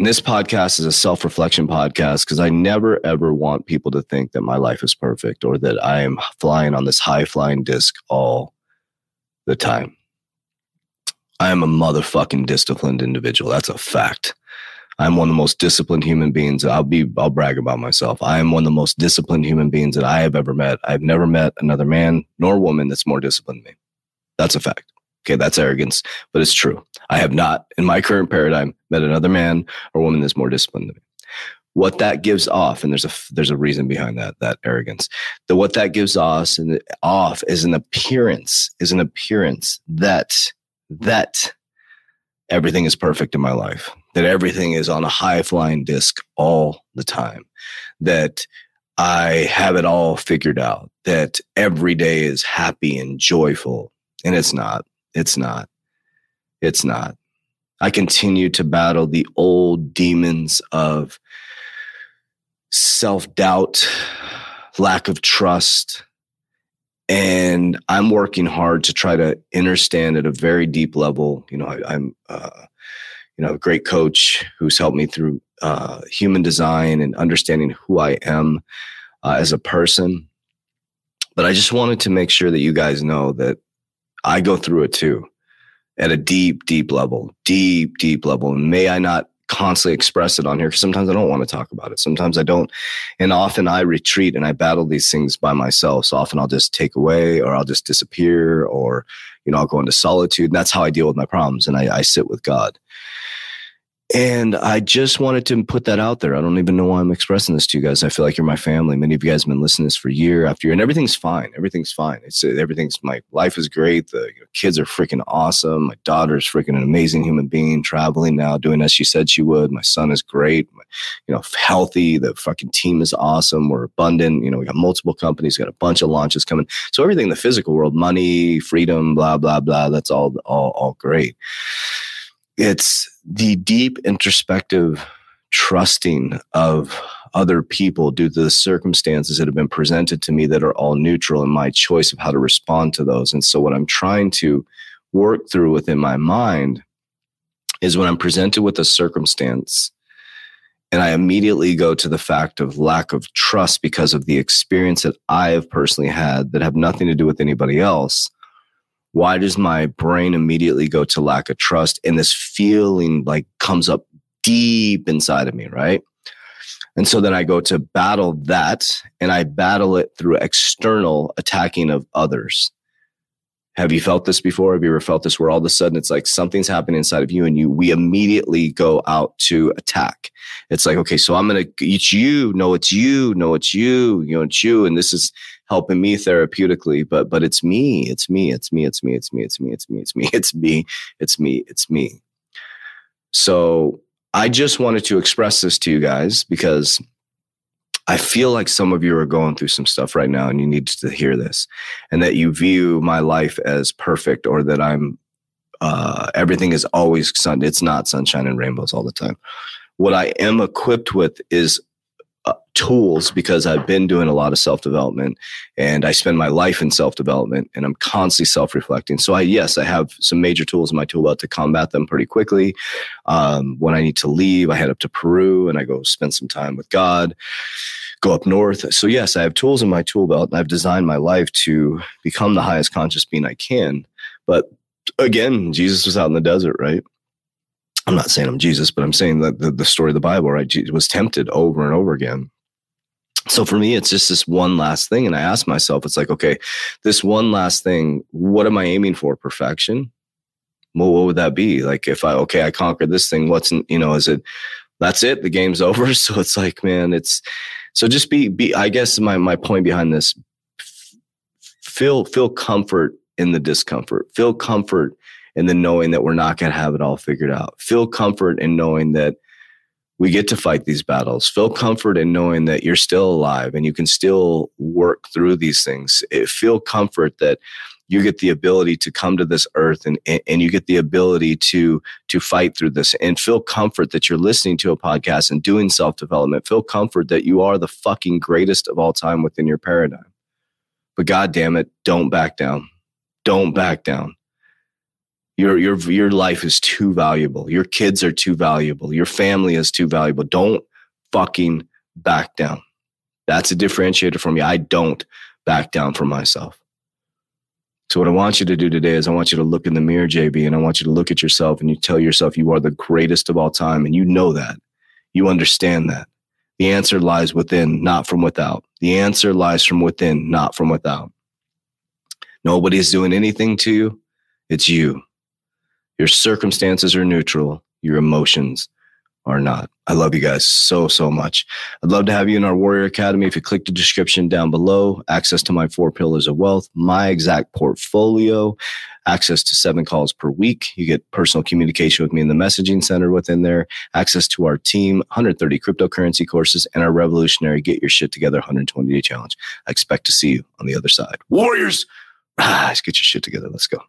This podcast is a self reflection podcast because I never ever want people to think that my life is perfect or that I am flying on this high flying disc all the time. I am a motherfucking disciplined individual. That's a fact. I'm one of the most disciplined human beings. I'll be, I'll brag about myself. I am one of the most disciplined human beings that I have ever met. I've never met another man nor woman that's more disciplined than me. That's a fact. Okay, that's arrogance, but it's true. I have not, in my current paradigm, met another man or woman that's more disciplined than me. What that gives off, and there's a there's a reason behind that that arrogance. That what that gives us and off is an appearance, is an appearance that that everything is perfect in my life, that everything is on a high flying disc all the time, that I have it all figured out, that every day is happy and joyful. And it's not. It's not. It's not. I continue to battle the old demons of self doubt, lack of trust. And I'm working hard to try to understand at a very deep level. You know, I, am uh, you know, a great coach who's helped me through uh, human design and understanding who I am uh, as a person. But I just wanted to make sure that you guys know that I go through it too at a deep, deep level, deep, deep level. And may I not constantly express it on here because sometimes I don't want to talk about it. Sometimes I don't. And often I retreat and I battle these things by myself. So often I'll just take away or I'll just disappear or, you know, I'll go into solitude. And that's how I deal with my problems. And I, I sit with God. And I just wanted to put that out there. I don't even know why I'm expressing this to you guys. I feel like you're my family. Many of you guys have been listening to this for year after year, and everything's fine. Everything's fine. It's everything's my life is great. The you know, kids are freaking awesome. My daughter's freaking an amazing human being, traveling now, doing as she said she would. My son is great. My, you know, healthy. The fucking team is awesome. We're abundant. You know, we got multiple companies, got a bunch of launches coming. So everything in the physical world, money, freedom, blah blah blah. That's all all all great. It's the deep introspective trusting of other people due to the circumstances that have been presented to me that are all neutral and my choice of how to respond to those. And so, what I'm trying to work through within my mind is when I'm presented with a circumstance and I immediately go to the fact of lack of trust because of the experience that I have personally had that have nothing to do with anybody else why does my brain immediately go to lack of trust? And this feeling like comes up deep inside of me right? And so then i go to battle that and i battle it through external attacking of others. Have you felt this before? Have you ever felt this where all of a sudden it's like something's happening inside of you and you we immediately go out to attack? It's like okay so i'm gonna it's you. No it's you. No it's you. You know it's you. And this is helping me therapeutically but but it's me it's me it's me it's me it's me it's me it's me it's me it's me it's me it's me so i just wanted to express this to you guys because I feel like some of you are going through some stuff right now and you need to hear this and that you view my life as perfect or that I'm uh, everything is always sun. It's not sunshine and rainbows all the time. What I am equipped with is uh, tools because I've been doing a lot of self development and I spend my life in self development and I'm constantly self reflecting. So I, yes, I have some major tools in my tool belt to combat them pretty quickly. Um, when I need to leave, I head up to Peru and I go spend some time with God, go up north. So yes, I have tools in my tool belt and I've designed my life to become the highest conscious being I can. But again, Jesus was out in the desert, right? I'm not saying I'm Jesus, but I'm saying that the, the story of the Bible, right? Jesus was tempted over and over again. So for me, it's just this one last thing. And I ask myself, it's like, okay, this one last thing, what am I aiming for? Perfection? Well, what would that be? Like if I, okay, I conquered this thing, what's, you know, is it, that's it, the game's over. So it's like, man, it's, so just be, be, I guess my, my point behind this, feel, feel comfort in the discomfort, feel comfort in the knowing that we're not going to have it all figured out, feel comfort in knowing that, we get to fight these battles. Feel comfort in knowing that you're still alive and you can still work through these things. It, feel comfort that you get the ability to come to this earth and, and you get the ability to to fight through this. And feel comfort that you're listening to a podcast and doing self-development. Feel comfort that you are the fucking greatest of all time within your paradigm. But god damn it don't back down. Don't back down your your your life is too valuable. Your kids are too valuable. Your family is too valuable. Don't fucking back down. That's a differentiator for me. I don't back down for myself. So what I want you to do today is I want you to look in the mirror, JB, and I want you to look at yourself and you tell yourself you are the greatest of all time and you know that. You understand that. The answer lies within, not from without. The answer lies from within, not from without. Nobody's doing anything to you. It's you. Your circumstances are neutral, your emotions are not. I love you guys so, so much. I'd love to have you in our Warrior Academy. If you click the description down below, access to my four pillars of wealth, my exact portfolio, access to seven calls per week. You get personal communication with me in the messaging center within there, access to our team, 130 cryptocurrency courses, and our revolutionary Get Your Shit Together 120 day challenge. I expect to see you on the other side. Warriors, rise, get your shit together. Let's go.